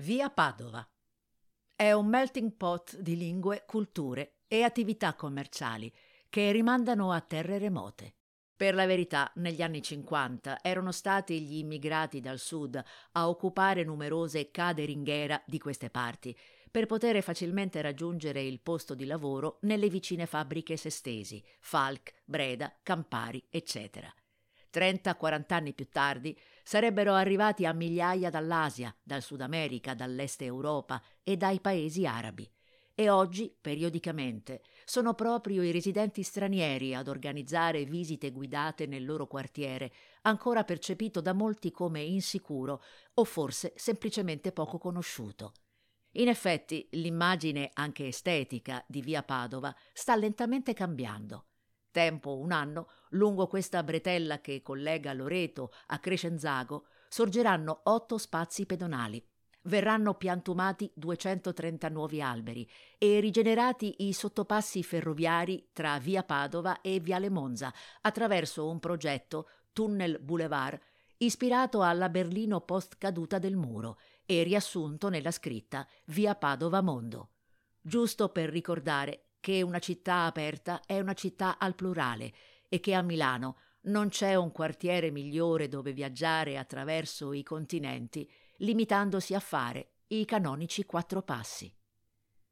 Via Padova. È un melting pot di lingue, culture e attività commerciali che rimandano a terre remote. Per la verità, negli anni 50 erano stati gli immigrati dal sud a occupare numerose cade ringhiera di queste parti, per poter facilmente raggiungere il posto di lavoro nelle vicine fabbriche sestesi, Falk, Breda, Campari, eccetera. 30-40 anni più tardi sarebbero arrivati a migliaia dall'Asia, dal Sud America, dall'Est Europa e dai paesi arabi. E oggi, periodicamente, sono proprio i residenti stranieri ad organizzare visite guidate nel loro quartiere, ancora percepito da molti come insicuro o forse semplicemente poco conosciuto. In effetti, l'immagine anche estetica di via Padova sta lentamente cambiando tempo, un anno, lungo questa bretella che collega Loreto a Crescenzago, sorgeranno otto spazi pedonali. Verranno piantumati 230 nuovi alberi e rigenerati i sottopassi ferroviari tra via Padova e viale Monza attraverso un progetto Tunnel Boulevard ispirato alla Berlino post caduta del muro e riassunto nella scritta Via Padova Mondo. Giusto per ricordare che una città aperta è una città al plurale e che a Milano non c'è un quartiere migliore dove viaggiare attraverso i continenti, limitandosi a fare i canonici quattro passi.